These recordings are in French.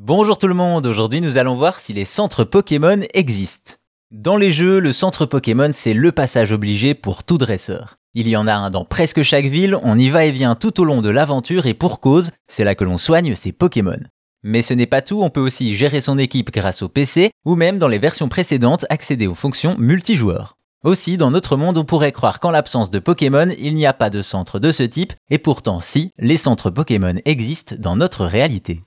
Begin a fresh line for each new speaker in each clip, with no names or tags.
Bonjour tout le monde, aujourd'hui nous allons voir si les centres Pokémon existent. Dans les jeux, le centre Pokémon c'est le passage obligé pour tout dresseur. Il y en a un dans presque chaque ville, on y va et vient tout au long de l'aventure et pour cause, c'est là que l'on soigne ses Pokémon. Mais ce n'est pas tout, on peut aussi gérer son équipe grâce au PC ou même dans les versions précédentes accéder aux fonctions multijoueurs. Aussi, dans notre monde, on pourrait croire qu'en l'absence de Pokémon, il n'y a pas de centre de ce type, et pourtant si, les centres Pokémon existent dans notre réalité.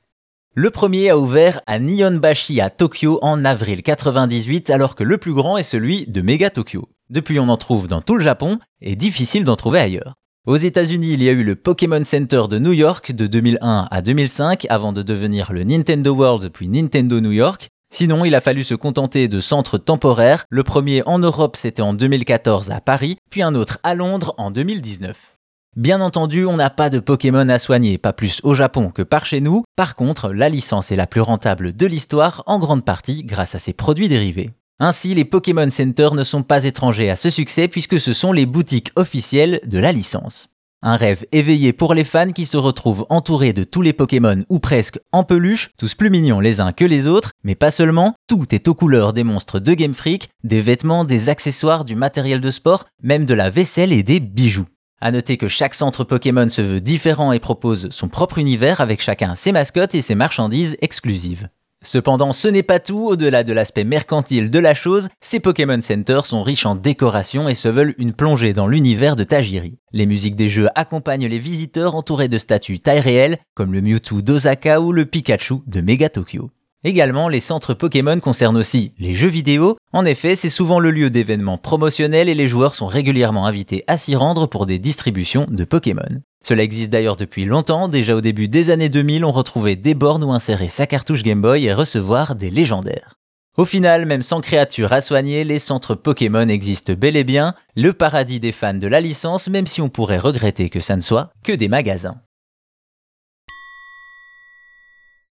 Le premier a ouvert à Nihonbashi à Tokyo en avril 98 alors que le plus grand est celui de Mega Tokyo. Depuis on en trouve dans tout le Japon et difficile d'en trouver ailleurs. Aux États-Unis, il y a eu le Pokémon Center de New York de 2001 à 2005 avant de devenir le Nintendo World puis Nintendo New York. Sinon, il a fallu se contenter de centres temporaires. Le premier en Europe, c'était en 2014 à Paris, puis un autre à Londres en 2019. Bien entendu, on n'a pas de Pokémon à soigner, pas plus au Japon que par chez nous. Par contre, la licence est la plus rentable de l'histoire, en grande partie grâce à ses produits dérivés. Ainsi, les Pokémon Center ne sont pas étrangers à ce succès puisque ce sont les boutiques officielles de la licence. Un rêve éveillé pour les fans qui se retrouvent entourés de tous les Pokémon ou presque en peluche, tous plus mignons les uns que les autres, mais pas seulement, tout est aux couleurs des monstres de Game Freak, des vêtements, des accessoires, du matériel de sport, même de la vaisselle et des bijoux. À noter que chaque centre Pokémon se veut différent et propose son propre univers avec chacun ses mascottes et ses marchandises exclusives. Cependant, ce n'est pas tout, au-delà de l'aspect mercantile de la chose, ces Pokémon Center sont riches en décorations et se veulent une plongée dans l'univers de Tajiri. Les musiques des jeux accompagnent les visiteurs entourés de statues taille réelle, comme le Mewtwo d'Osaka ou le Pikachu de Mega Tokyo. Également, les centres Pokémon concernent aussi les jeux vidéo. En effet, c'est souvent le lieu d'événements promotionnels et les joueurs sont régulièrement invités à s'y rendre pour des distributions de Pokémon. Cela existe d'ailleurs depuis longtemps, déjà au début des années 2000, on retrouvait des bornes où insérer sa cartouche Game Boy et recevoir des légendaires. Au final, même sans créatures à soigner, les centres Pokémon existent bel et bien, le paradis des fans de la licence, même si on pourrait regretter que ça ne soit que des magasins.